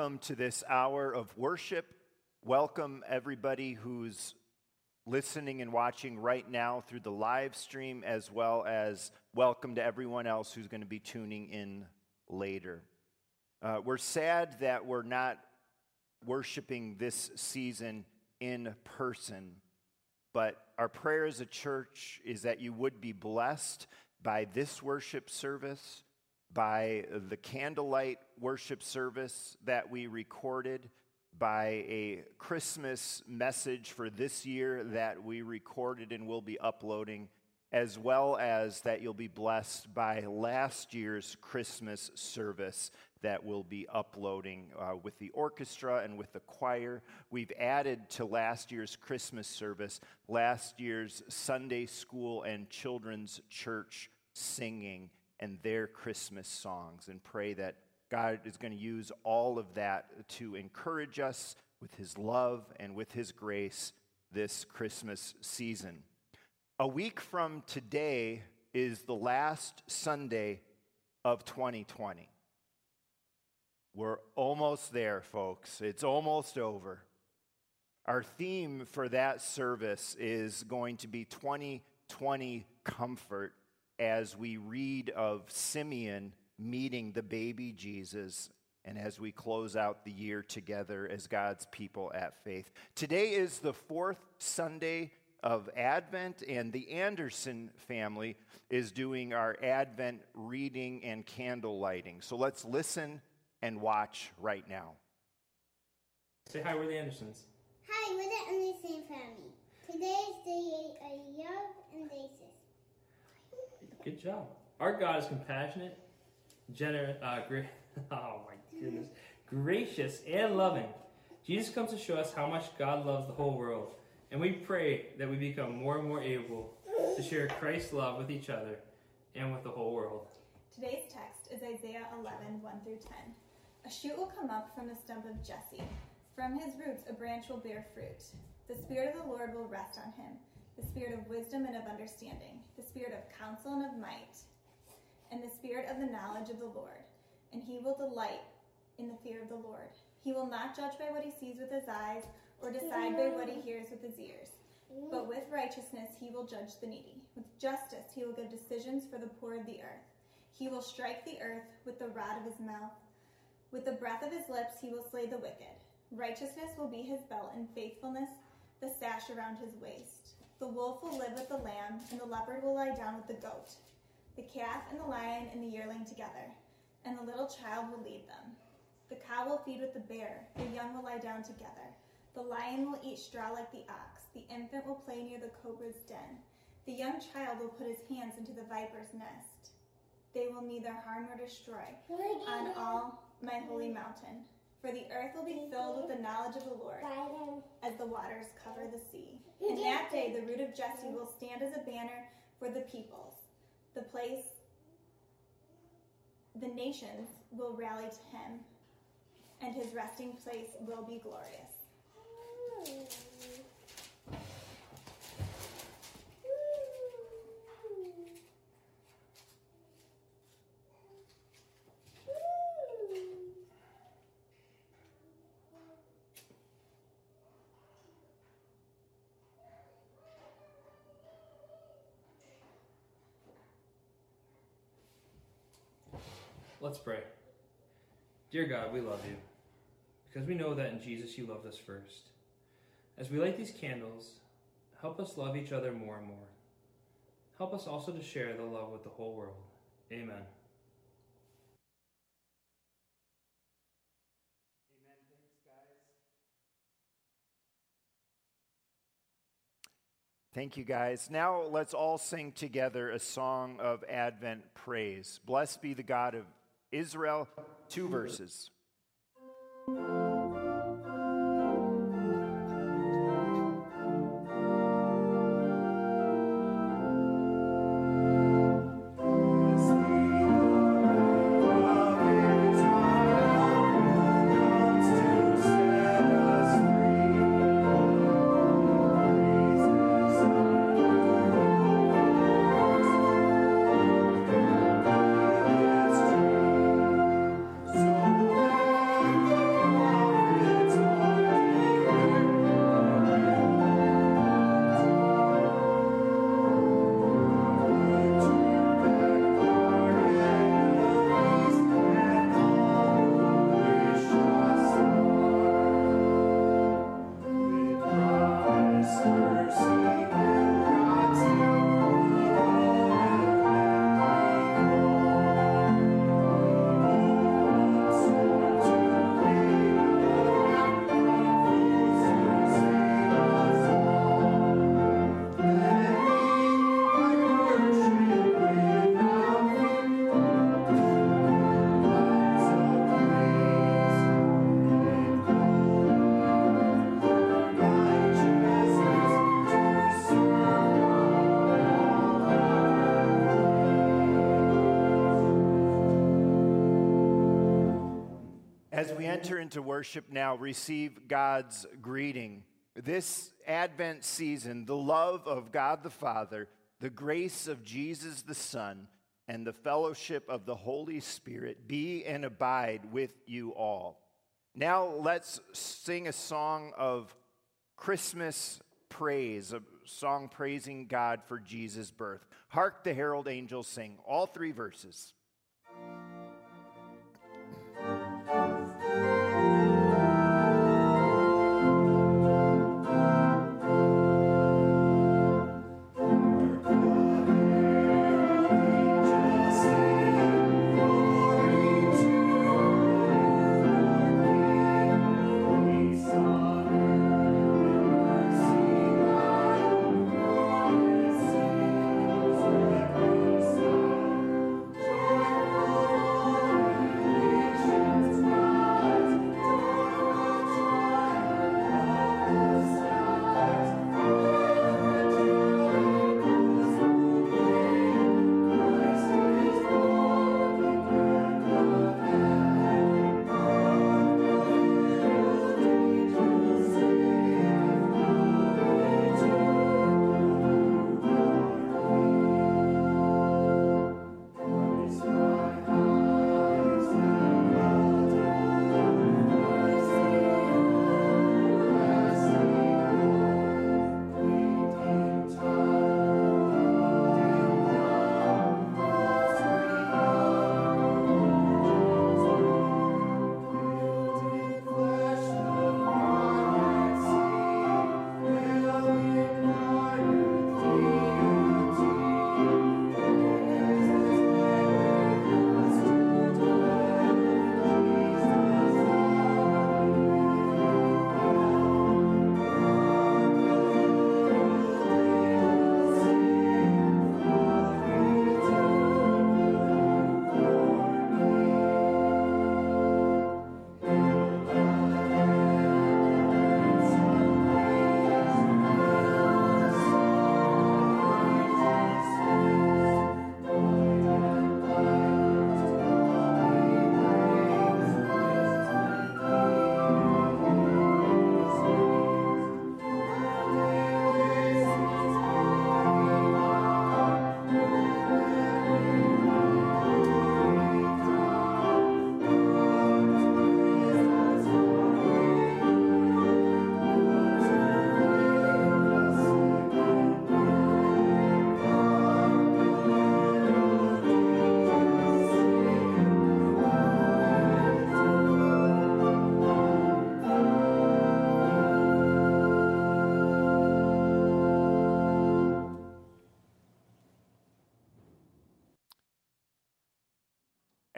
Welcome to this hour of worship. Welcome everybody who's listening and watching right now through the live stream, as well as welcome to everyone else who's going to be tuning in later. Uh, we're sad that we're not worshiping this season in person, but our prayer as a church is that you would be blessed by this worship service, by the candlelight worship service that we recorded by a Christmas message for this year that we recorded and will be uploading, as well as that you'll be blessed by last year's Christmas service that we'll be uploading uh, with the orchestra and with the choir. We've added to last year's Christmas service last year's Sunday school and children's church singing and their Christmas songs, and pray that God is going to use all of that to encourage us with His love and with His grace this Christmas season. A week from today is the last Sunday of 2020. We're almost there, folks. It's almost over. Our theme for that service is going to be 2020 comfort as we read of Simeon meeting the baby Jesus and as we close out the year together as God's people at faith. Today is the fourth Sunday of Advent, and the Anderson family is doing our Advent reading and candle lighting. So let's listen and watch right now. Say hi, we're the Andersons. Hi, we're the Anderson family. Today is day 8 of Love and Daisies. Good job. Our God is compassionate generous, uh, gra- oh my goodness, gracious and loving. Jesus comes to show us how much God loves the whole world, and we pray that we become more and more able to share Christ's love with each other and with the whole world. Today's text is Isaiah 11, 1 through 10. A shoot will come up from the stump of Jesse. From his roots, a branch will bear fruit. The Spirit of the Lord will rest on him the Spirit of wisdom and of understanding, the Spirit of counsel and of might and the spirit of the knowledge of the Lord, and he will delight in the fear of the Lord. He will not judge by what he sees with his eyes, or decide by what he hears with his ears. But with righteousness he will judge the needy. With justice he will give decisions for the poor of the earth. He will strike the earth with the rod of his mouth. With the breath of his lips he will slay the wicked. Righteousness will be his belt, and faithfulness the sash around his waist. The wolf will live with the lamb, and the leopard will lie down with the goat the calf and the lion and the yearling together, and the little child will lead them. The cow will feed with the bear, the young will lie down together. The lion will eat straw like the ox, the infant will play near the cobra's den. The young child will put his hands into the viper's nest. They will neither harm nor destroy on all my holy mountain. For the earth will be filled with the knowledge of the Lord, as the waters cover the sea. In that day, the root of Jesse will stand as a banner for the peoples. The place, the nations will rally to him, and his resting place will be glorious. Let's pray. Dear God, we love you because we know that in Jesus you loved us first. As we light these candles, help us love each other more and more. Help us also to share the love with the whole world. Amen. Amen. Thanks, guys. Thank you, guys. Now let's all sing together a song of Advent praise. Blessed be the God of Israel, two verses. Enter into worship now, receive God's greeting. This Advent season, the love of God the Father, the grace of Jesus the Son, and the fellowship of the Holy Spirit be and abide with you all. Now let's sing a song of Christmas praise, a song praising God for Jesus' birth. Hark the herald angels sing, all three verses.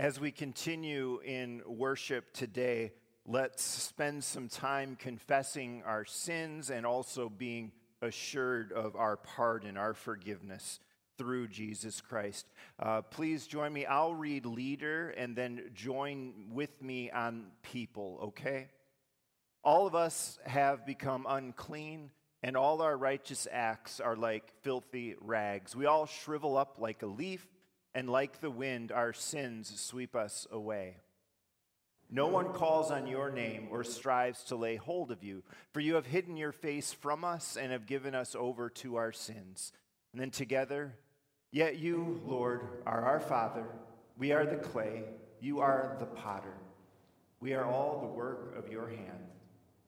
As we continue in worship today, let's spend some time confessing our sins and also being assured of our pardon, our forgiveness through Jesus Christ. Uh, please join me. I'll read leader and then join with me on people, okay? All of us have become unclean, and all our righteous acts are like filthy rags. We all shrivel up like a leaf and like the wind, our sins sweep us away. No one calls on your name or strives to lay hold of you, for you have hidden your face from us and have given us over to our sins. And then together, yet you, Lord, are our Father. We are the clay, you are the potter. We are all the work of your hand.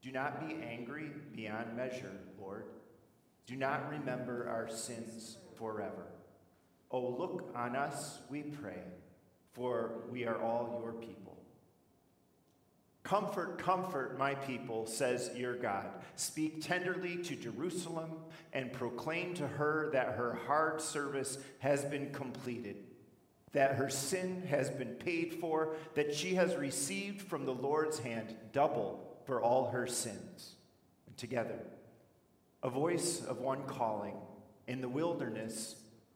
Do not be angry beyond measure, Lord. Do not remember our sins forever. Oh, look on us, we pray, for we are all your people. Comfort, comfort my people, says your God. Speak tenderly to Jerusalem and proclaim to her that her hard service has been completed, that her sin has been paid for, that she has received from the Lord's hand double for all her sins. Together, a voice of one calling in the wilderness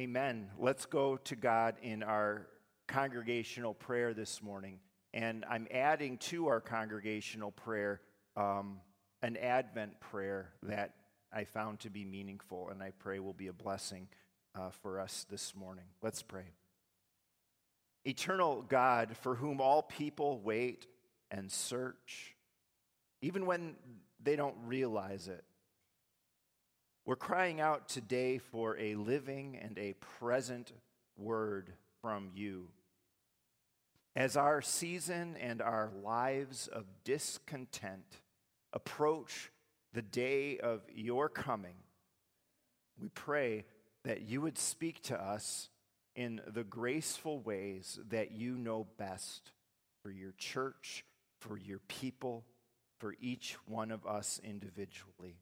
Amen. Let's go to God in our congregational prayer this morning. And I'm adding to our congregational prayer um, an Advent prayer that I found to be meaningful and I pray will be a blessing uh, for us this morning. Let's pray. Eternal God, for whom all people wait and search, even when they don't realize it, we're crying out today for a living and a present word from you. As our season and our lives of discontent approach the day of your coming, we pray that you would speak to us in the graceful ways that you know best for your church, for your people, for each one of us individually.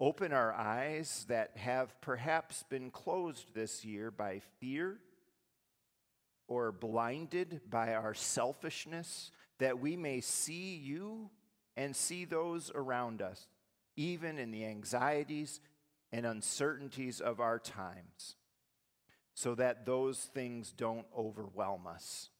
Open our eyes that have perhaps been closed this year by fear or blinded by our selfishness, that we may see you and see those around us, even in the anxieties and uncertainties of our times, so that those things don't overwhelm us.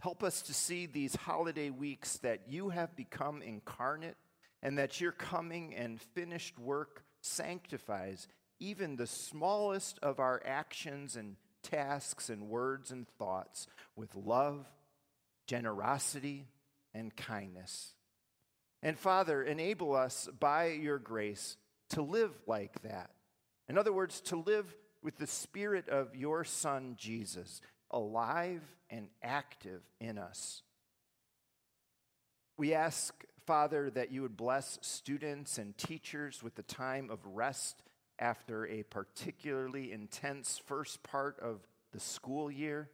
Help us to see these holiday weeks that you have become incarnate and that your coming and finished work sanctifies even the smallest of our actions and tasks and words and thoughts with love, generosity, and kindness. And Father, enable us by your grace to live like that. In other words, to live with the Spirit of your Son, Jesus, alive and active in us. We ask, Father, that you would bless students and teachers with the time of rest after a particularly intense first part of the school year.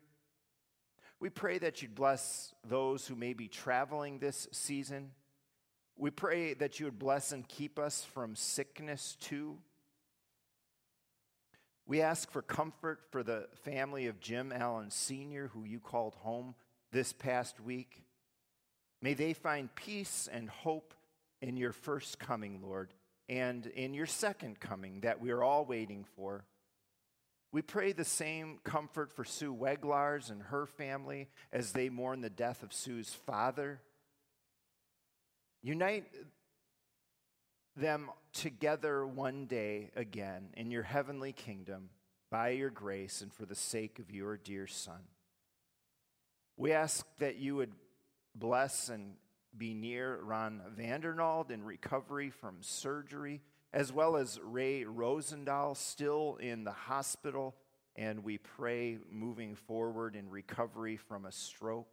We pray that you'd bless those who may be traveling this season. We pray that you would bless and keep us from sickness too. We ask for comfort for the family of Jim Allen Sr., who you called home this past week. May they find peace and hope in your first coming, Lord, and in your second coming that we are all waiting for. We pray the same comfort for Sue Weglars and her family as they mourn the death of Sue's father. Unite them together one day again in your heavenly kingdom by your grace and for the sake of your dear Son. We ask that you would bless and be near Ron Vandernald in recovery from surgery, as well as Ray Rosendahl, still in the hospital, and we pray moving forward in recovery from a stroke.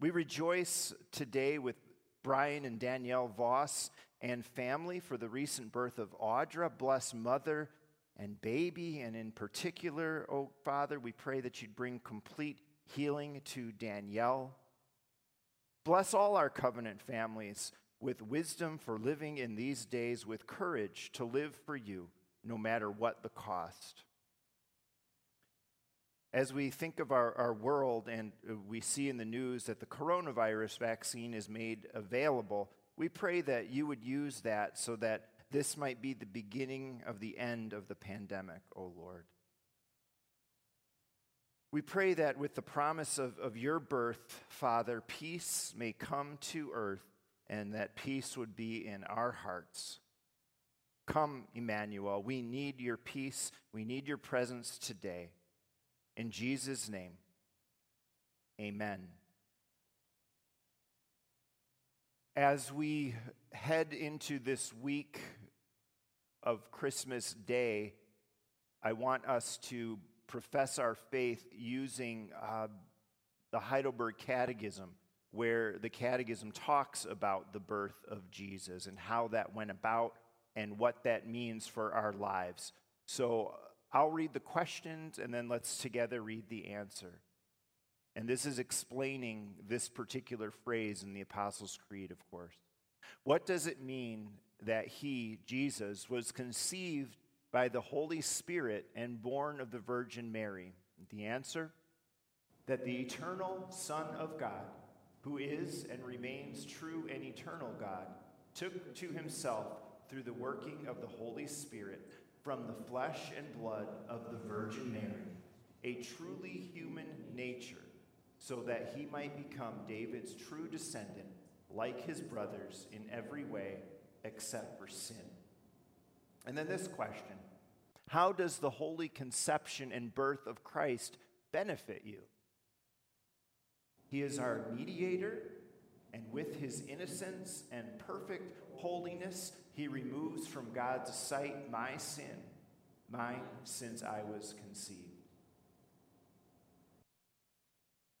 We rejoice today with Brian and Danielle Voss and family for the recent birth of Audra. Bless mother and baby, and in particular, oh Father, we pray that you'd bring complete healing to Danielle. Bless all our covenant families with wisdom for living in these days, with courage to live for you, no matter what the cost. As we think of our, our world and uh, we see in the news that the coronavirus vaccine is made available, we pray that you would use that so that this might be the beginning of the end of the pandemic, O oh Lord. We pray that with the promise of, of your birth, Father, peace may come to earth and that peace would be in our hearts. Come, Emmanuel. We need your peace. We need your presence today. In Jesus' name, amen. As we head into this week of Christmas Day, I want us to profess our faith using uh, the Heidelberg Catechism, where the Catechism talks about the birth of Jesus and how that went about and what that means for our lives. So I'll read the questions and then let's together read the answer. And this is explaining this particular phrase in the Apostles' Creed, of course. What does it mean that he, Jesus, was conceived by the Holy Spirit and born of the Virgin Mary? The answer that the eternal Son of God who is and remains true and eternal God, took to himself through the working of the Holy Spirit from the flesh and blood of the Virgin Mary a truly human nature, so that he might become David's true descendant, like his brothers in every way except for sin. And then this question How does the holy conception and birth of Christ benefit you? He is our mediator, and with his innocence and perfect holiness, he removes from God's sight my sin, mine since I was conceived.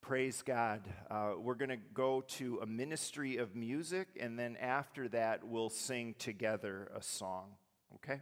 Praise God. Uh, we're going to go to a ministry of music, and then after that, we'll sing together a song. Okay?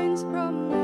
shines from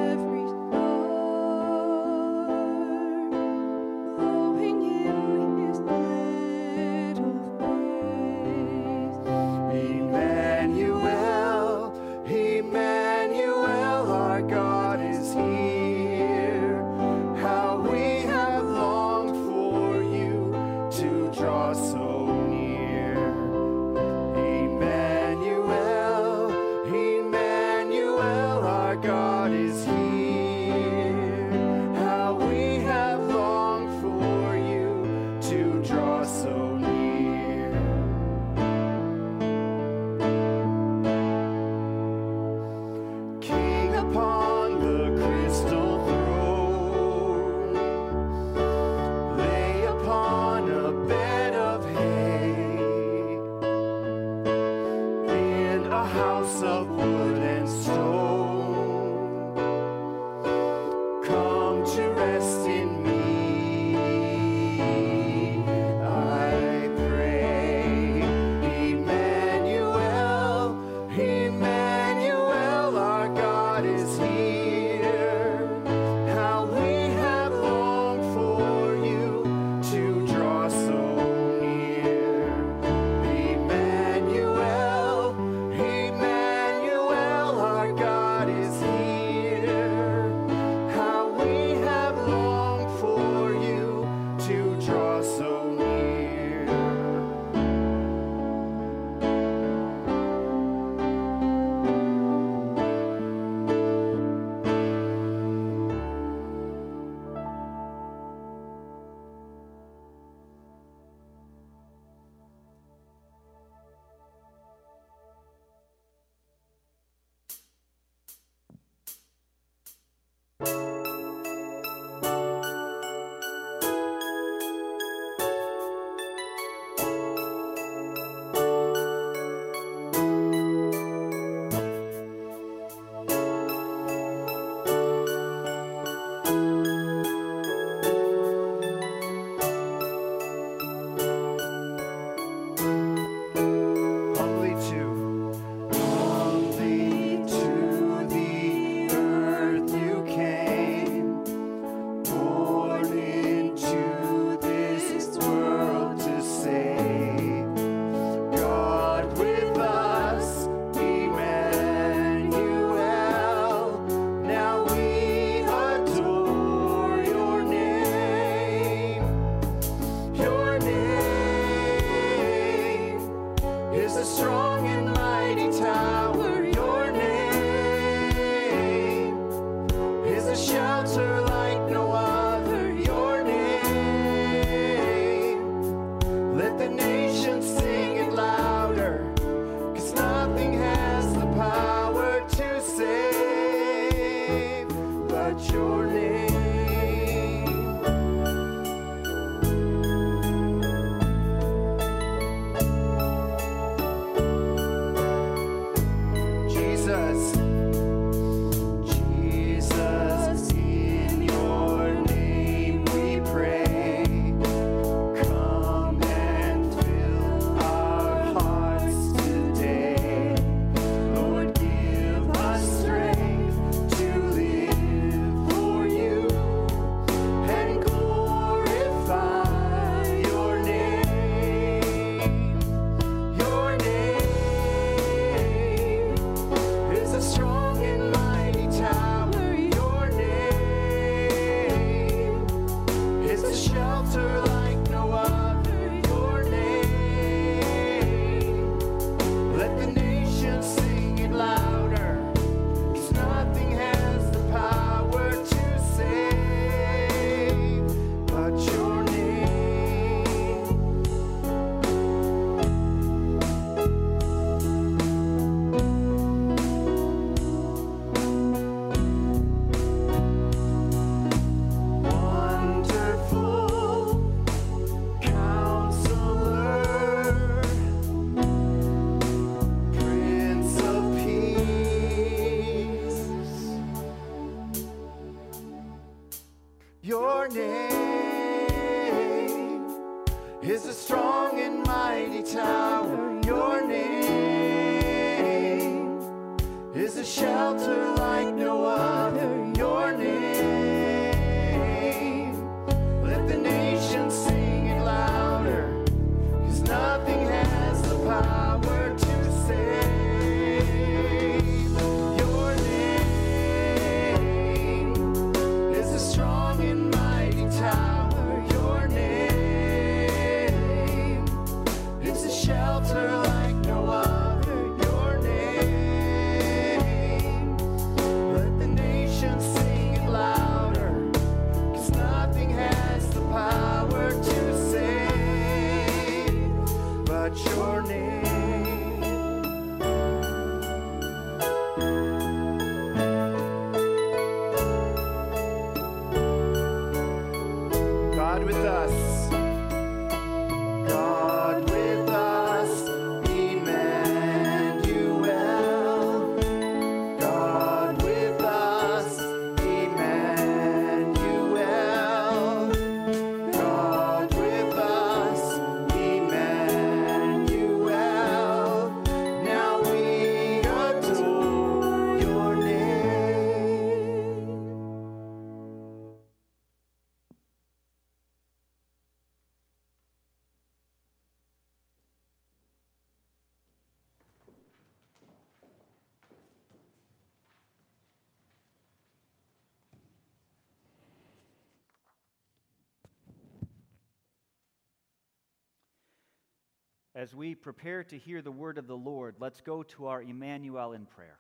As we prepare to hear the word of the Lord, let's go to our Emmanuel in prayer.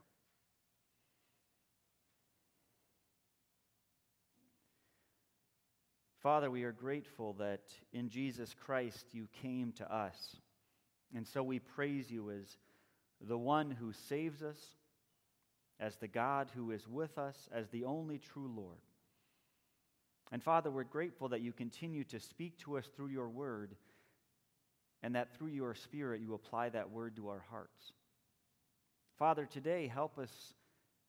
Father, we are grateful that in Jesus Christ you came to us. And so we praise you as the one who saves us, as the God who is with us, as the only true Lord. And Father, we're grateful that you continue to speak to us through your word and that through your Spirit you apply that word to our hearts. Father, today help us,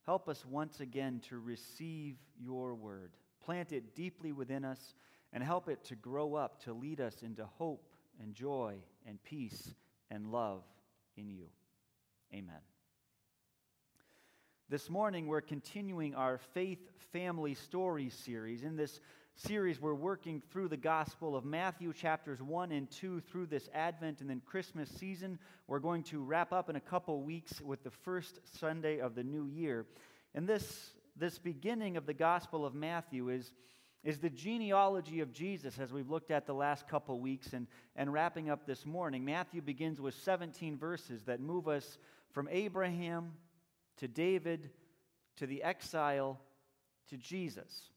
help us once again to receive your word. Plant it deeply within us and help it to grow up to lead us into hope and joy and peace and love in you. Amen. This morning, we're continuing our Faith Family Story series. In this series, we're working through the Gospel of Matthew, chapters 1 and 2, through this Advent and then Christmas season. We're going to wrap up in a couple weeks with the first Sunday of the new year. And this, this beginning of the Gospel of Matthew is, is the genealogy of Jesus, as we've looked at the last couple weeks and, and wrapping up this morning. Matthew begins with 17 verses that move us from Abraham to David, to the exile, to Jesus.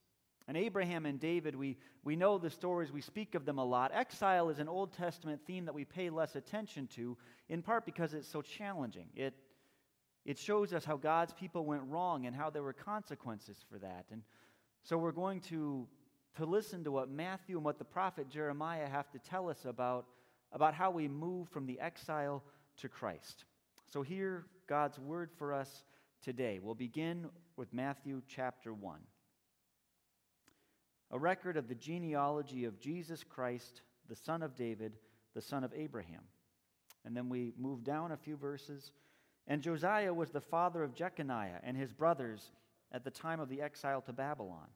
And Abraham and David, we, we know the stories, we speak of them a lot. Exile is an Old Testament theme that we pay less attention to, in part because it's so challenging. It, it shows us how God's people went wrong and how there were consequences for that. And so we're going to, to listen to what Matthew and what the prophet Jeremiah have to tell us about, about how we move from the exile to Christ. So hear God's word for us today. We'll begin with Matthew chapter 1. A record of the genealogy of Jesus Christ, the son of David, the son of Abraham. And then we move down a few verses. And Josiah was the father of Jeconiah and his brothers at the time of the exile to Babylon.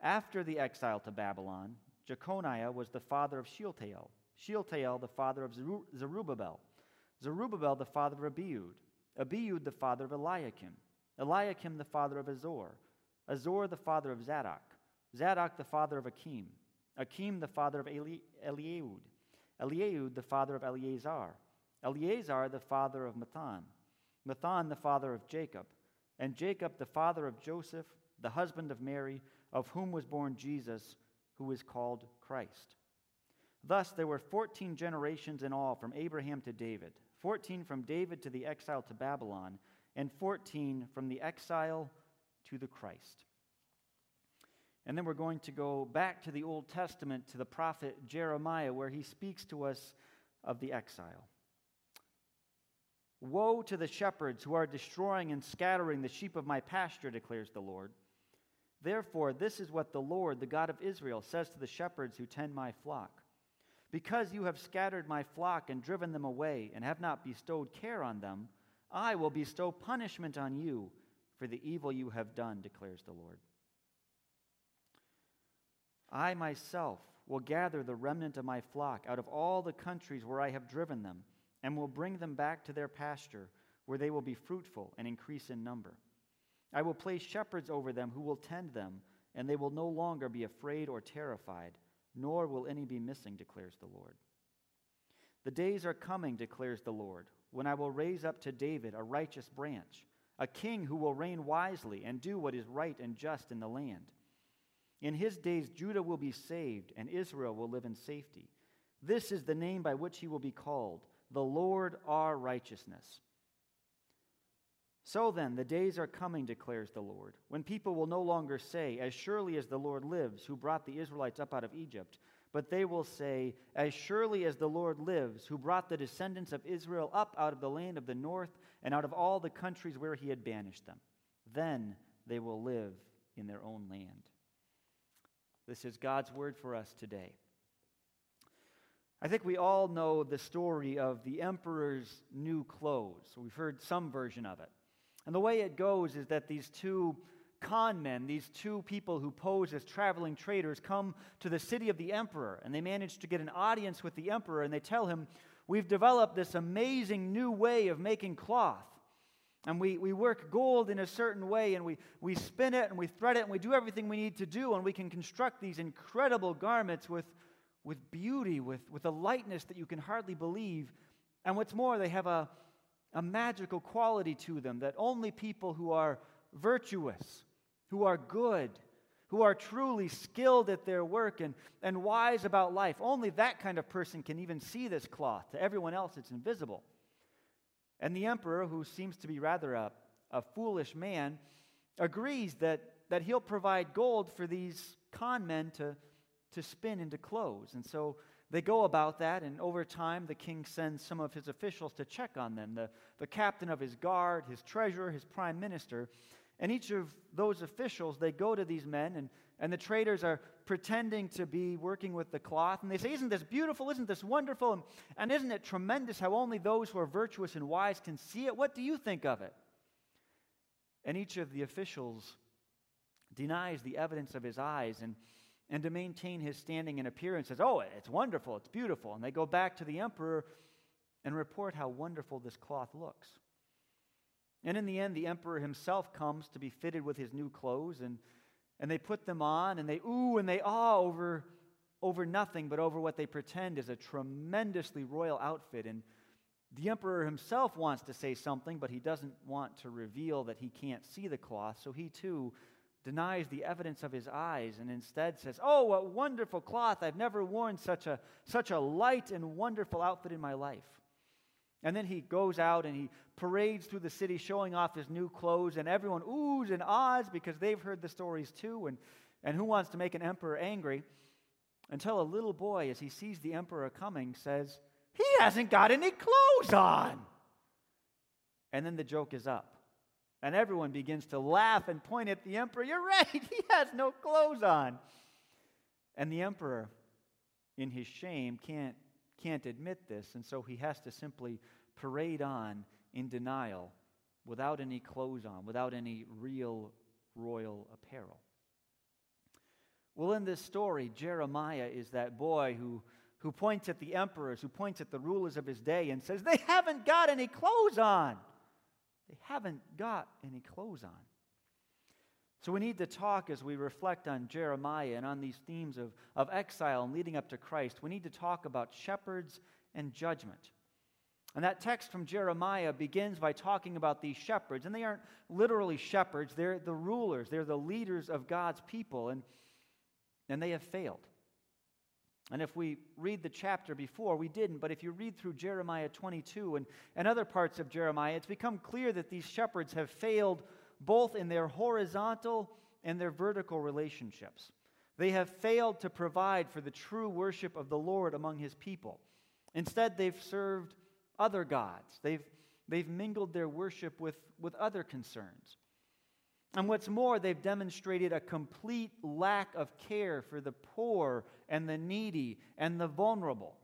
After the exile to Babylon, Jeconiah was the father of Shealtiel, Shealtiel the father of Zerubbabel, Zerubbabel the father of Abiud, Abiud the father of Eliakim, Eliakim the father of Azor, Azor the father of Zadok, Zadok the father of Akim, Akim the father of Eli- Eliud, Eliud the father of Eleazar, Eleazar the father of Matthan, Matthan the father of Jacob, and Jacob the father of Joseph, the husband of Mary, of whom was born Jesus, who is called Christ. Thus there were 14 generations in all from Abraham to David, 14 from David to the exile to Babylon, and 14 from the exile to the Christ. And then we're going to go back to the Old Testament to the prophet Jeremiah, where he speaks to us of the exile. Woe to the shepherds who are destroying and scattering the sheep of my pasture, declares the Lord. Therefore, this is what the Lord, the God of Israel, says to the shepherds who tend my flock Because you have scattered my flock and driven them away, and have not bestowed care on them, I will bestow punishment on you for the evil you have done, declares the Lord. I myself will gather the remnant of my flock out of all the countries where I have driven them, and will bring them back to their pasture, where they will be fruitful and increase in number. I will place shepherds over them who will tend them, and they will no longer be afraid or terrified, nor will any be missing, declares the Lord. The days are coming, declares the Lord, when I will raise up to David a righteous branch, a king who will reign wisely and do what is right and just in the land. In his days, Judah will be saved, and Israel will live in safety. This is the name by which he will be called the Lord our righteousness. So then, the days are coming, declares the Lord, when people will no longer say, As surely as the Lord lives, who brought the Israelites up out of Egypt, but they will say, As surely as the Lord lives, who brought the descendants of Israel up out of the land of the north and out of all the countries where he had banished them. Then they will live in their own land. This is God's word for us today. I think we all know the story of the emperor's new clothes. We've heard some version of it. And the way it goes is that these two con men, these two people who pose as traveling traders, come to the city of the emperor and they manage to get an audience with the emperor and they tell him, We've developed this amazing new way of making cloth. And we, we work gold in a certain way, and we, we spin it and we thread it, and we do everything we need to do, and we can construct these incredible garments with, with beauty, with, with a lightness that you can hardly believe. And what's more, they have a, a magical quality to them that only people who are virtuous, who are good, who are truly skilled at their work and, and wise about life, only that kind of person can even see this cloth. To everyone else, it's invisible. And the emperor, who seems to be rather a, a foolish man, agrees that, that he'll provide gold for these con men to, to spin into clothes. And so they go about that, and over time, the king sends some of his officials to check on them the, the captain of his guard, his treasurer, his prime minister. And each of those officials, they go to these men, and, and the traders are pretending to be working with the cloth. And they say, Isn't this beautiful? Isn't this wonderful? And, and isn't it tremendous how only those who are virtuous and wise can see it? What do you think of it? And each of the officials denies the evidence of his eyes and, and to maintain his standing and appearance says, Oh, it's wonderful, it's beautiful. And they go back to the emperor and report how wonderful this cloth looks. And in the end, the emperor himself comes to be fitted with his new clothes, and, and they put them on, and they ooh and they ah over, over nothing, but over what they pretend is a tremendously royal outfit. And the emperor himself wants to say something, but he doesn't want to reveal that he can't see the cloth, so he too denies the evidence of his eyes and instead says, Oh, what wonderful cloth! I've never worn such a, such a light and wonderful outfit in my life. And then he goes out and he parades through the city showing off his new clothes, and everyone oohs and ahs because they've heard the stories too. And, and who wants to make an emperor angry? Until a little boy, as he sees the emperor coming, says, He hasn't got any clothes on. And then the joke is up. And everyone begins to laugh and point at the emperor. You're right, he has no clothes on. And the emperor, in his shame, can't, can't admit this, and so he has to simply parade on in denial without any clothes on, without any real royal apparel. Well, in this story, Jeremiah is that boy who, who points at the emperors, who points at the rulers of his day, and says, They haven't got any clothes on. They haven't got any clothes on. So we need to talk as we reflect on Jeremiah and on these themes of, of exile and leading up to Christ. We need to talk about shepherds and judgment. And that text from Jeremiah begins by talking about these shepherds. And they aren't literally shepherds, they're the rulers, they're the leaders of God's people. And, and they have failed. And if we read the chapter before, we didn't, but if you read through Jeremiah 22 and, and other parts of Jeremiah, it's become clear that these shepherds have failed both in their horizontal and their vertical relationships. They have failed to provide for the true worship of the Lord among his people. Instead, they've served other gods. They've, they've mingled their worship with, with other concerns. And what's more, they've demonstrated a complete lack of care for the poor and the needy and the vulnerable.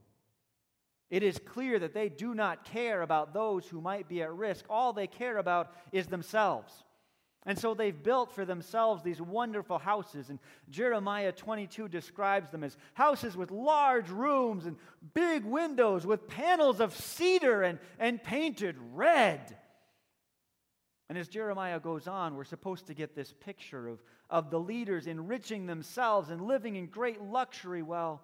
It is clear that they do not care about those who might be at risk. All they care about is themselves. And so they've built for themselves these wonderful houses. And Jeremiah 22 describes them as houses with large rooms and big windows with panels of cedar and, and painted red. And as Jeremiah goes on, we're supposed to get this picture of, of the leaders enriching themselves and living in great luxury while,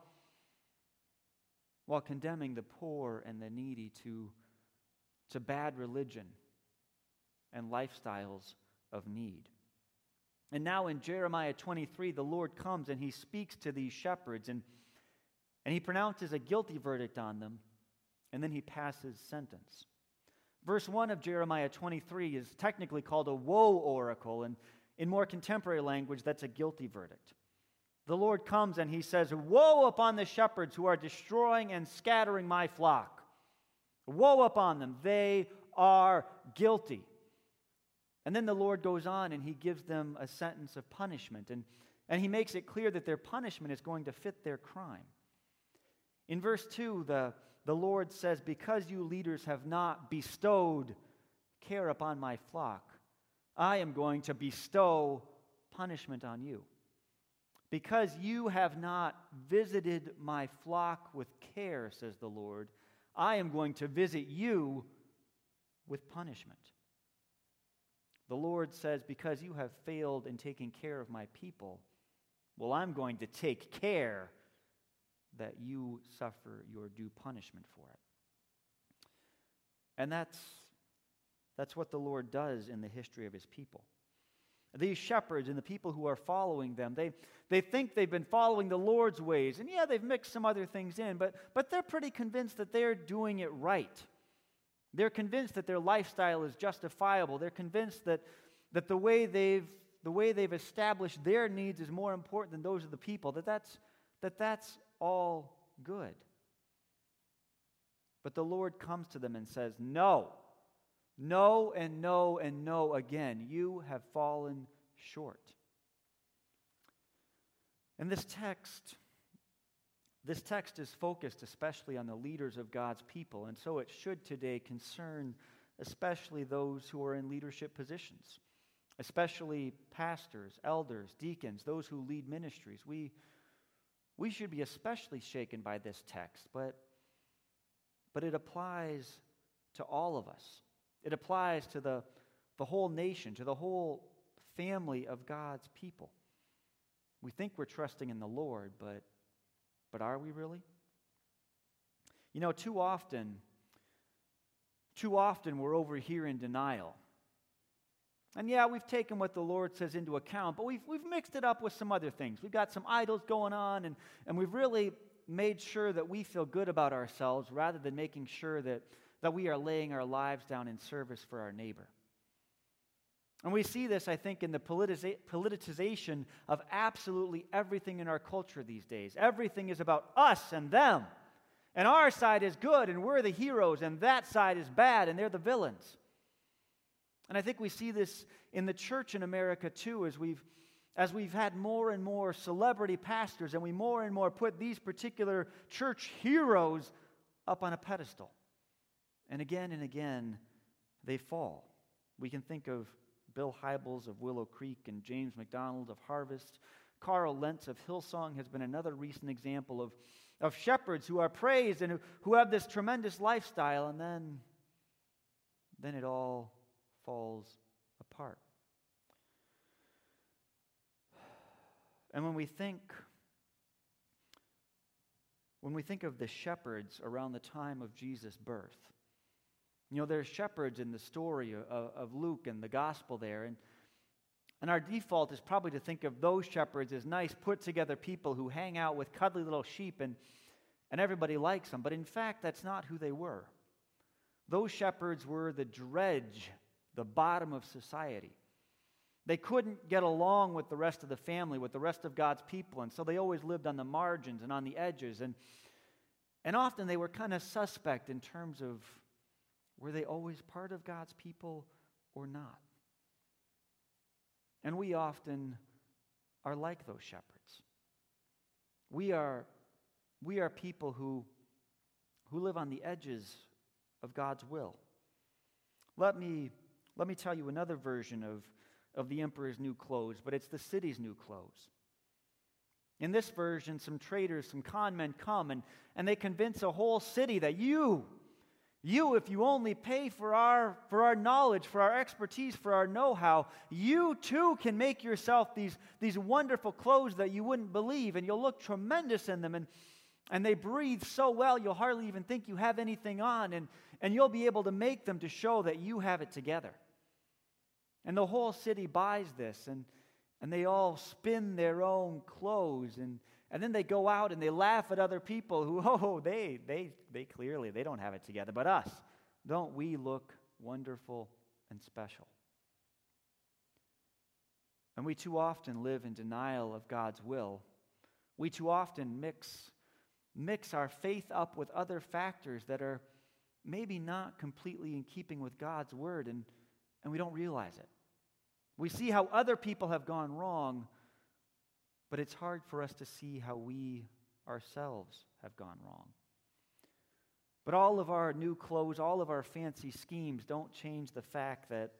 while condemning the poor and the needy to, to bad religion and lifestyles of need. And now in Jeremiah 23, the Lord comes and he speaks to these shepherds and, and he pronounces a guilty verdict on them, and then he passes sentence. Verse 1 of Jeremiah 23 is technically called a woe oracle, and in more contemporary language, that's a guilty verdict. The Lord comes and he says, Woe upon the shepherds who are destroying and scattering my flock. Woe upon them, they are guilty. And then the Lord goes on and he gives them a sentence of punishment. And, and he makes it clear that their punishment is going to fit their crime. In verse 2, the, the Lord says, Because you leaders have not bestowed care upon my flock, I am going to bestow punishment on you. Because you have not visited my flock with care, says the Lord, I am going to visit you with punishment. The Lord says, Because you have failed in taking care of my people, well, I'm going to take care that you suffer your due punishment for it. And that's, that's what the Lord does in the history of his people. These shepherds and the people who are following them, they, they think they've been following the Lord's ways. And yeah, they've mixed some other things in, but, but they're pretty convinced that they're doing it right. They're convinced that their lifestyle is justifiable. They're convinced that, that the, way they've, the way they've established their needs is more important than those of the people, that that's, that that's all good. But the Lord comes to them and says, No, no, and no, and no again. You have fallen short. And this text this text is focused especially on the leaders of God's people, and so it should today concern especially those who are in leadership positions, especially pastors, elders, deacons, those who lead ministries. We, we should be especially shaken by this text, but, but it applies to all of us. It applies to the, the whole nation, to the whole family of God's people. We think we're trusting in the Lord, but but are we really? You know, too often, too often we're over here in denial. And yeah, we've taken what the Lord says into account, but we've, we've mixed it up with some other things. We've got some idols going on, and, and we've really made sure that we feel good about ourselves rather than making sure that, that we are laying our lives down in service for our neighbor. And we see this, I think, in the politicization of absolutely everything in our culture these days. Everything is about us and them. And our side is good and we're the heroes, and that side is bad and they're the villains. And I think we see this in the church in America too, as we've, as we've had more and more celebrity pastors and we more and more put these particular church heroes up on a pedestal. And again and again, they fall. We can think of Bill Hybels of Willow Creek and James MacDonald of Harvest. Carl Lentz of Hillsong has been another recent example of, of shepherds who are praised and who, who have this tremendous lifestyle, and then, then it all falls apart. And when we think when we think of the shepherds around the time of Jesus' birth, you know, there's shepherds in the story of, of Luke and the gospel there, and and our default is probably to think of those shepherds as nice, put together people who hang out with cuddly little sheep and, and everybody likes them. But in fact, that's not who they were. Those shepherds were the dredge the bottom of society. They couldn't get along with the rest of the family, with the rest of God's people, and so they always lived on the margins and on the edges. And, and often they were kind of suspect in terms of were they always part of God's people or not? And we often are like those shepherds. We are, we are people who, who live on the edges of God's will. Let me let me tell you another version of, of the emperor's new clothes, but it's the city's new clothes. In this version, some traders, some con men come and, and they convince a whole city that you, you, if you only pay for our, for our knowledge, for our expertise, for our know how, you too can make yourself these, these wonderful clothes that you wouldn't believe, and you'll look tremendous in them. And, and they breathe so well, you'll hardly even think you have anything on, and, and you'll be able to make them to show that you have it together. And the whole city buys this, and, and they all spin their own clothes, and, and then they go out and they laugh at other people who, oh, they, they, they clearly, they don't have it together. But us, don't we look wonderful and special? And we too often live in denial of God's will. We too often mix, mix our faith up with other factors that are maybe not completely in keeping with God's word, and, and we don't realize it. We see how other people have gone wrong, but it's hard for us to see how we ourselves have gone wrong. But all of our new clothes, all of our fancy schemes don't change the fact that,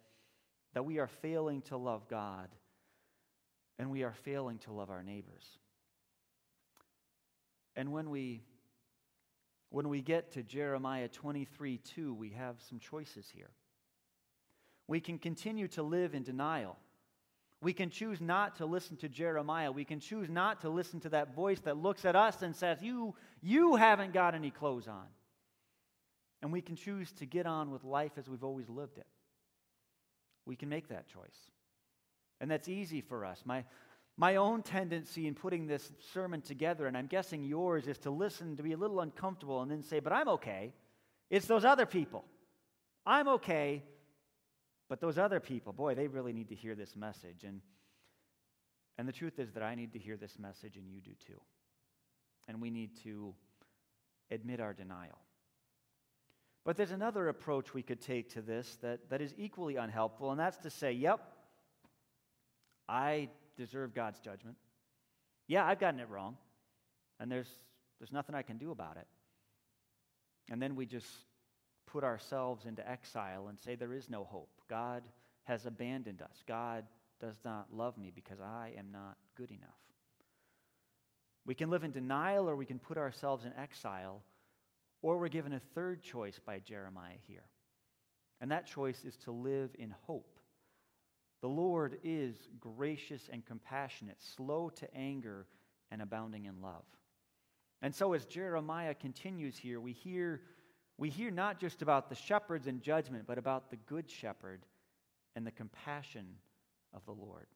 that we are failing to love God and we are failing to love our neighbors. And when we when we get to Jeremiah 23 2, we have some choices here. We can continue to live in denial. We can choose not to listen to Jeremiah. We can choose not to listen to that voice that looks at us and says, You, you haven't got any clothes on. And we can choose to get on with life as we've always lived it. We can make that choice. And that's easy for us. My, my own tendency in putting this sermon together, and I'm guessing yours, is to listen, to be a little uncomfortable, and then say, But I'm okay. It's those other people. I'm okay. But those other people, boy, they really need to hear this message. And, and the truth is that I need to hear this message, and you do too. And we need to admit our denial. But there's another approach we could take to this that, that is equally unhelpful, and that's to say, yep, I deserve God's judgment. Yeah, I've gotten it wrong, and there's, there's nothing I can do about it. And then we just put ourselves into exile and say there is no hope. God has abandoned us. God does not love me because I am not good enough. We can live in denial or we can put ourselves in exile, or we're given a third choice by Jeremiah here. And that choice is to live in hope. The Lord is gracious and compassionate, slow to anger, and abounding in love. And so, as Jeremiah continues here, we hear we hear not just about the shepherds and judgment, but about the good shepherd and the compassion of the Lord.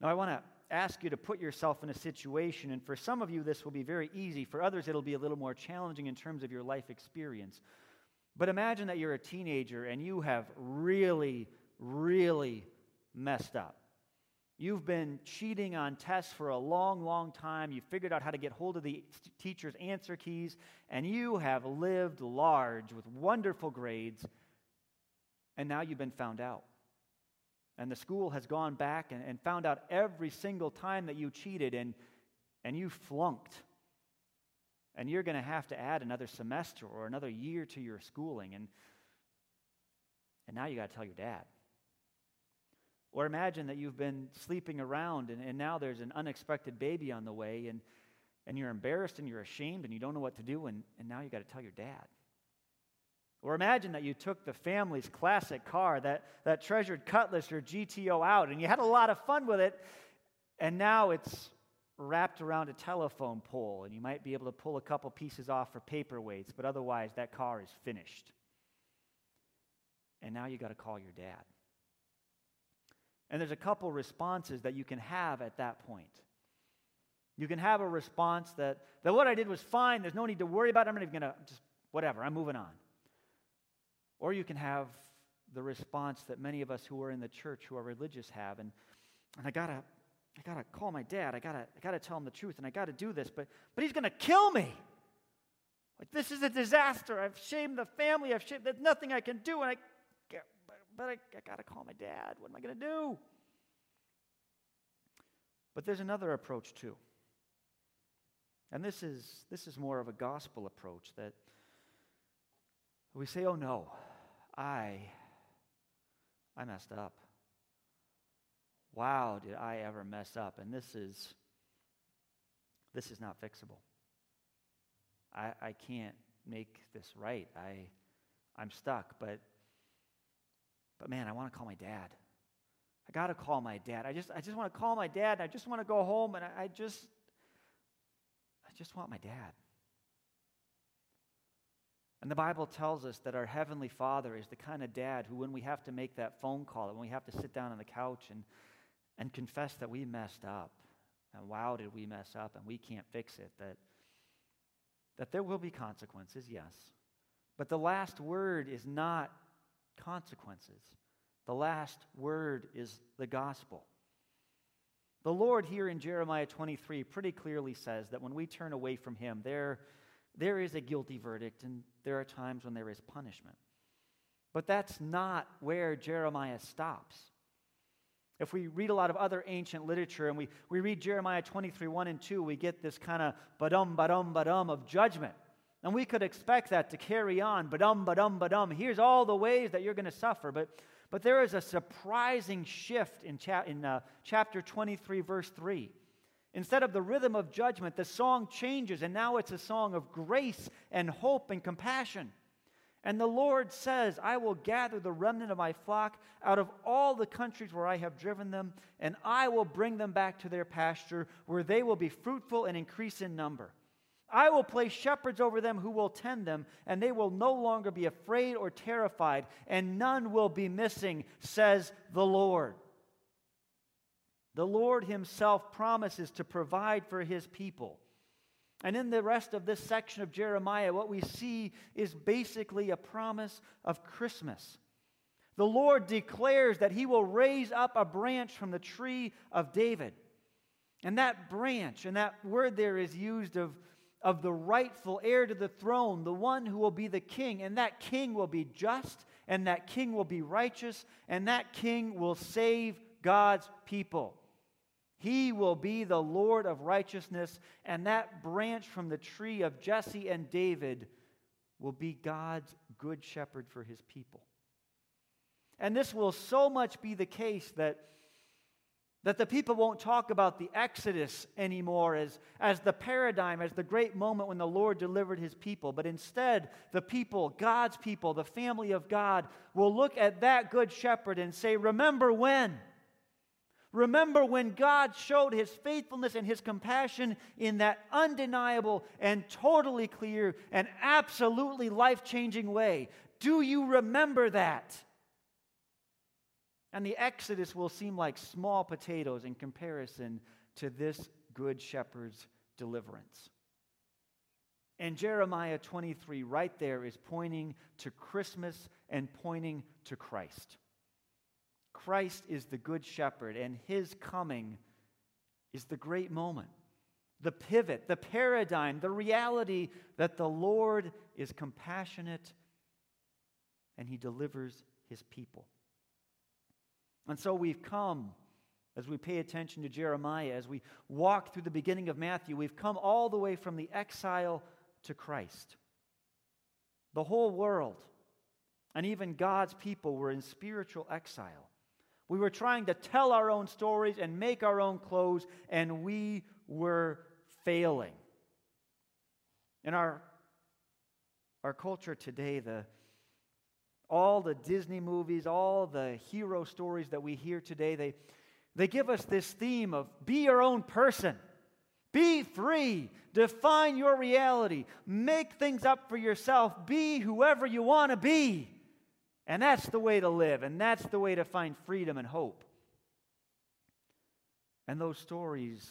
Now, I want to ask you to put yourself in a situation, and for some of you, this will be very easy. For others, it'll be a little more challenging in terms of your life experience. But imagine that you're a teenager and you have really, really messed up. You've been cheating on tests for a long, long time. You've figured out how to get hold of the teacher's answer keys, and you have lived large with wonderful grades. and now you've been found out. And the school has gone back and, and found out every single time that you cheated and, and you flunked. And you're going to have to add another semester or another year to your schooling. And, and now you got to tell your dad. Or imagine that you've been sleeping around and, and now there's an unexpected baby on the way and, and you're embarrassed and you're ashamed and you don't know what to do and, and now you got to tell your dad. Or imagine that you took the family's classic car, that, that treasured Cutlass or GTO out, and you had a lot of fun with it, and now it's wrapped around a telephone pole, and you might be able to pull a couple pieces off for paperweights, but otherwise that car is finished. And now you got to call your dad. And there's a couple responses that you can have at that point. You can have a response that, that what I did was fine, there's no need to worry about it, I'm not even going to just, whatever, I'm moving on. Or you can have the response that many of us who are in the church, who are religious, have. And, and I gotta, I gotta call my dad. I gotta, I gotta tell him the truth, and I gotta do this. But, but he's gonna kill me. Like this is a disaster. I've shamed the family. I've shamed. There's nothing I can do, and I, but I, I gotta call my dad. What am I gonna do? But there's another approach too. And this is this is more of a gospel approach that we say, "Oh no, I, I messed up. Wow, did I ever mess up? And this is, this is not fixable. I, I can't make this right. I, I'm stuck, but, but man, I want to call my dad. I got to call my dad. I just, I just want to call my dad. I just want to go home, and I, I just, I just want my dad. And the Bible tells us that our Heavenly Father is the kind of dad who, when we have to make that phone call, when we have to sit down on the couch and, and confess that we messed up, and wow, did we mess up, and we can't fix it, that, that there will be consequences, yes. But the last word is not consequences, the last word is the gospel. The Lord here in Jeremiah 23 pretty clearly says that when we turn away from Him, there there is a guilty verdict, and there are times when there is punishment. But that's not where Jeremiah stops. If we read a lot of other ancient literature and we, we read Jeremiah 23, 1 and 2, we get this kind of badum, badum, badum of judgment. And we could expect that to carry on, badum, badum, badum. Here's all the ways that you're going to suffer. But, but there is a surprising shift in, cha- in uh, chapter 23, verse 3. Instead of the rhythm of judgment, the song changes, and now it's a song of grace and hope and compassion. And the Lord says, I will gather the remnant of my flock out of all the countries where I have driven them, and I will bring them back to their pasture, where they will be fruitful and increase in number. I will place shepherds over them who will tend them, and they will no longer be afraid or terrified, and none will be missing, says the Lord. The Lord Himself promises to provide for His people. And in the rest of this section of Jeremiah, what we see is basically a promise of Christmas. The Lord declares that He will raise up a branch from the tree of David. And that branch, and that word there is used of, of the rightful heir to the throne, the one who will be the king. And that king will be just, and that king will be righteous, and that king will save God's people. He will be the Lord of righteousness, and that branch from the tree of Jesse and David will be God's good shepherd for his people. And this will so much be the case that, that the people won't talk about the Exodus anymore as, as the paradigm, as the great moment when the Lord delivered his people. But instead, the people, God's people, the family of God, will look at that good shepherd and say, Remember when? Remember when God showed his faithfulness and his compassion in that undeniable and totally clear and absolutely life changing way. Do you remember that? And the Exodus will seem like small potatoes in comparison to this good shepherd's deliverance. And Jeremiah 23, right there, is pointing to Christmas and pointing to Christ. Christ is the good shepherd, and his coming is the great moment, the pivot, the paradigm, the reality that the Lord is compassionate and he delivers his people. And so we've come, as we pay attention to Jeremiah, as we walk through the beginning of Matthew, we've come all the way from the exile to Christ. The whole world, and even God's people, were in spiritual exile. We were trying to tell our own stories and make our own clothes, and we were failing. In our, our culture today, the, all the Disney movies, all the hero stories that we hear today, they, they give us this theme of be your own person, be free, define your reality, make things up for yourself, be whoever you want to be. And that's the way to live, and that's the way to find freedom and hope. And those stories,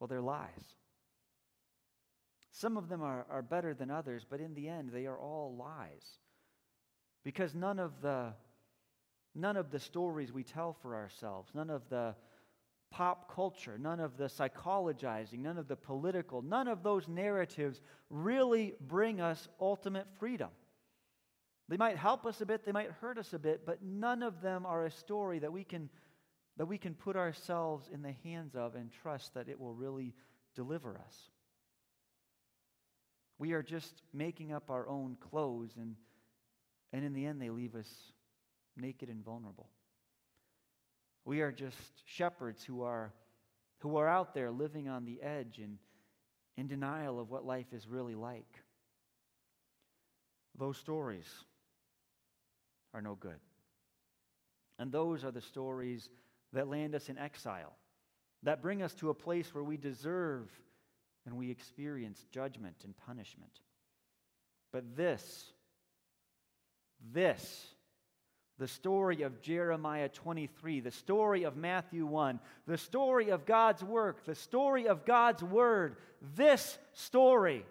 well, they're lies. Some of them are, are better than others, but in the end, they are all lies. Because none of the none of the stories we tell for ourselves, none of the pop culture, none of the psychologizing, none of the political, none of those narratives really bring us ultimate freedom. They might help us a bit, they might hurt us a bit, but none of them are a story that we can that we can put ourselves in the hands of and trust that it will really deliver us. We are just making up our own clothes, and, and in the end, they leave us naked and vulnerable. We are just shepherds who are, who are out there living on the edge and in denial of what life is really like. Those stories are no good. And those are the stories that land us in exile, that bring us to a place where we deserve and we experience judgment and punishment. But this, this, the story of Jeremiah 23, the story of Matthew 1, the story of God's work, the story of God's word, this story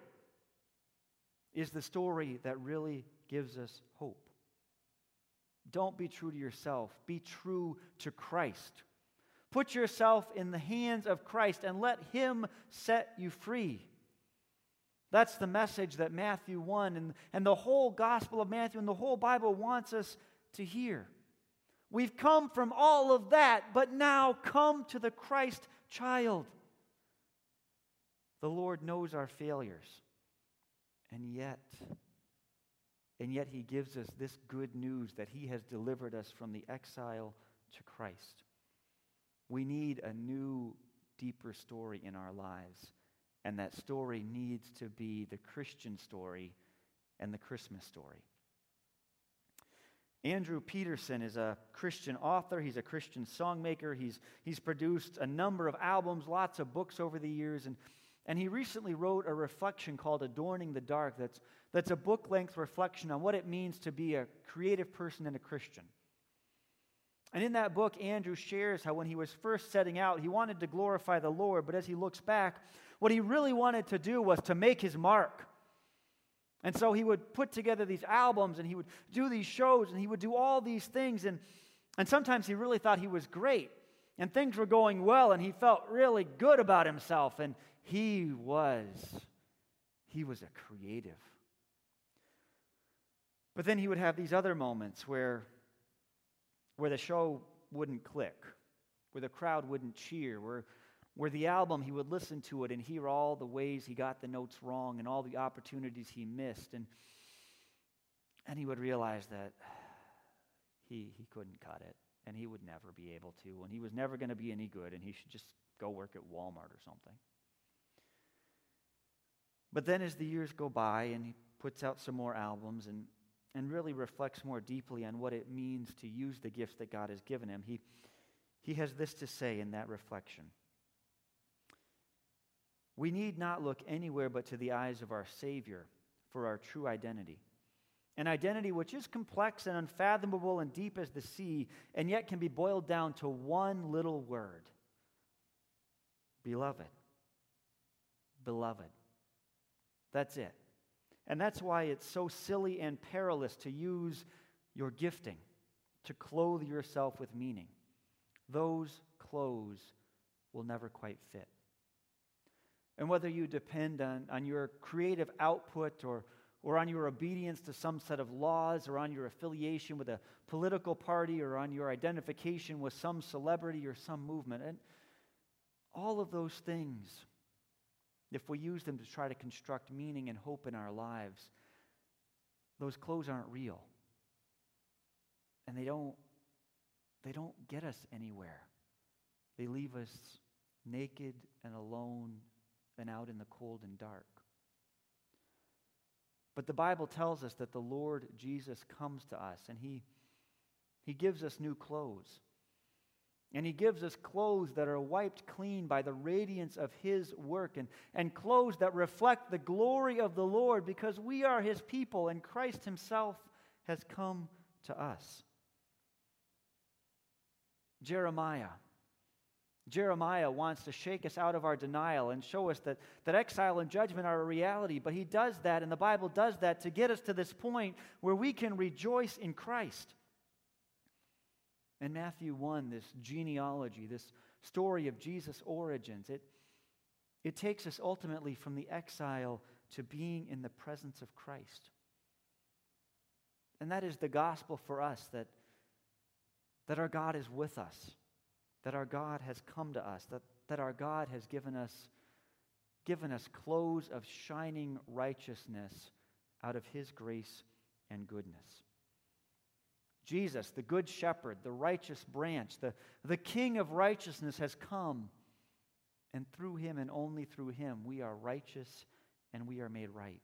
is the story that really gives us hope. Don't be true to yourself, be true to Christ. Put yourself in the hands of Christ and let Him set you free. That's the message that Matthew 1 and, and the whole Gospel of Matthew and the whole Bible wants us to hear. We've come from all of that, but now come to the Christ child. The Lord knows our failures, and yet, and yet He gives us this good news that He has delivered us from the exile to Christ. We need a new, deeper story in our lives. And that story needs to be the Christian story and the Christmas story. Andrew Peterson is a Christian author. He's a Christian songmaker. He's, he's produced a number of albums, lots of books over the years. And, and he recently wrote a reflection called Adorning the Dark that's, that's a book length reflection on what it means to be a creative person and a Christian. And in that book, Andrew shares how when he was first setting out, he wanted to glorify the Lord, but as he looks back, what he really wanted to do was to make his mark. And so he would put together these albums and he would do these shows and he would do all these things. And, and sometimes he really thought he was great and things were going well and he felt really good about himself. And he was, he was a creative. But then he would have these other moments where where the show wouldn't click, where the crowd wouldn't cheer, where, where the album, he would listen to it and hear all the ways he got the notes wrong and all the opportunities he missed. And, and he would realize that he, he couldn't cut it and he would never be able to, and he was never going to be any good, and he should just go work at Walmart or something. But then as the years go by and he puts out some more albums and and really reflects more deeply on what it means to use the gifts that God has given him, he, he has this to say in that reflection. We need not look anywhere but to the eyes of our Savior for our true identity. An identity which is complex and unfathomable and deep as the sea, and yet can be boiled down to one little word Beloved. Beloved. That's it. And that's why it's so silly and perilous to use your gifting to clothe yourself with meaning. Those clothes will never quite fit. And whether you depend on, on your creative output or, or on your obedience to some set of laws, or on your affiliation with a political party, or on your identification with some celebrity or some movement. And all of those things, if we use them to try to construct meaning and hope in our lives, those clothes aren't real. And they don't, they don't get us anywhere. They leave us naked and alone and out in the cold and dark. But the Bible tells us that the Lord Jesus comes to us and he, he gives us new clothes. And he gives us clothes that are wiped clean by the radiance of his work and, and clothes that reflect the glory of the Lord because we are his people and Christ himself has come to us. Jeremiah Jeremiah wants to shake us out of our denial and show us that, that exile and judgment are a reality, but he does that, and the Bible does that to get us to this point where we can rejoice in Christ. In Matthew 1, this genealogy, this story of Jesus' origins, it, it takes us ultimately from the exile to being in the presence of Christ. And that is the gospel for us that, that our God is with us that our God has come to us, that, that our God has given us, given us clothes of shining righteousness out of his grace and goodness. Jesus, the good shepherd, the righteous branch, the, the king of righteousness has come. And through him and only through him, we are righteous and we are made right.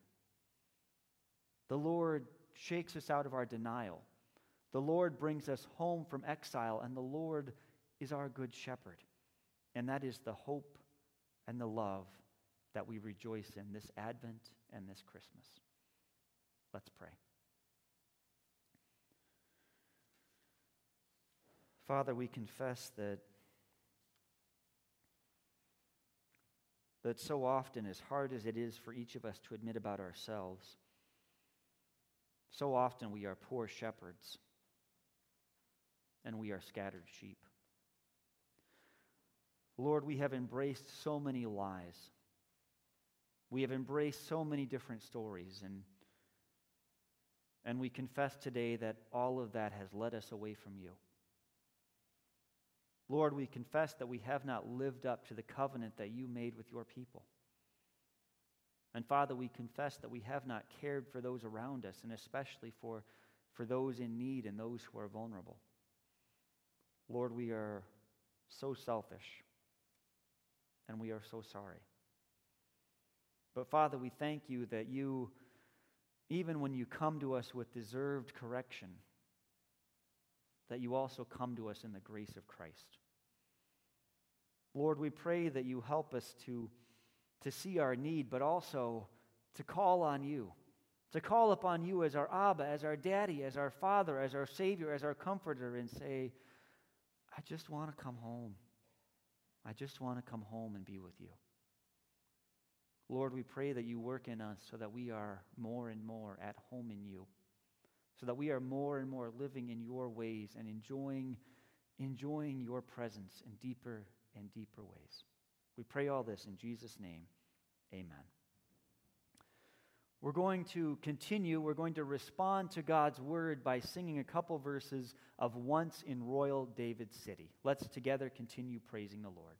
The Lord shakes us out of our denial. The Lord brings us home from exile, and the Lord is our good shepherd. And that is the hope and the love that we rejoice in this Advent and this Christmas. Let's pray. Father, we confess that that so often, as hard as it is for each of us to admit about ourselves, so often we are poor shepherds and we are scattered sheep. Lord, we have embraced so many lies. We have embraced so many different stories, and, and we confess today that all of that has led us away from you. Lord, we confess that we have not lived up to the covenant that you made with your people. And Father, we confess that we have not cared for those around us, and especially for, for those in need and those who are vulnerable. Lord, we are so selfish and we are so sorry. But Father, we thank you that you, even when you come to us with deserved correction, that you also come to us in the grace of Christ. Lord, we pray that you help us to, to see our need, but also to call on you, to call upon you as our Abba, as our daddy, as our father, as our Savior, as our comforter, and say, I just want to come home. I just want to come home and be with you. Lord, we pray that you work in us so that we are more and more at home in you, so that we are more and more living in your ways and enjoying, enjoying your presence in deeper and deeper ways. We pray all this in Jesus' name. Amen. We're going to continue. We're going to respond to God's word by singing a couple verses of Once in Royal David City. Let's together continue praising the Lord.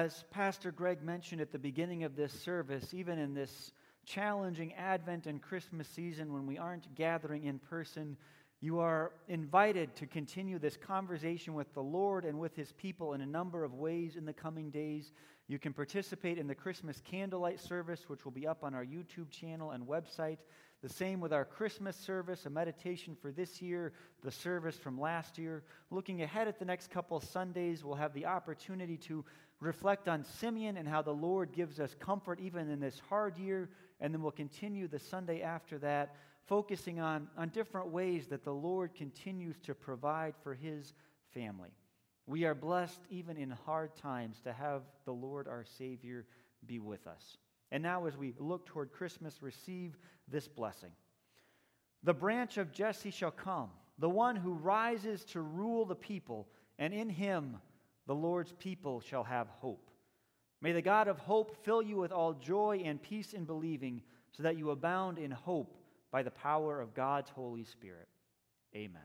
As Pastor Greg mentioned at the beginning of this service, even in this challenging Advent and Christmas season when we aren't gathering in person, you are invited to continue this conversation with the Lord and with His people in a number of ways in the coming days. You can participate in the Christmas candlelight service, which will be up on our YouTube channel and website. The same with our Christmas service, a meditation for this year, the service from last year. Looking ahead at the next couple Sundays, we'll have the opportunity to reflect on Simeon and how the Lord gives us comfort even in this hard year. And then we'll continue the Sunday after that, focusing on, on different ways that the Lord continues to provide for his family. We are blessed even in hard times to have the Lord our Savior be with us. And now, as we look toward Christmas, receive this blessing. The branch of Jesse shall come, the one who rises to rule the people, and in him the Lord's people shall have hope. May the God of hope fill you with all joy and peace in believing, so that you abound in hope by the power of God's Holy Spirit. Amen.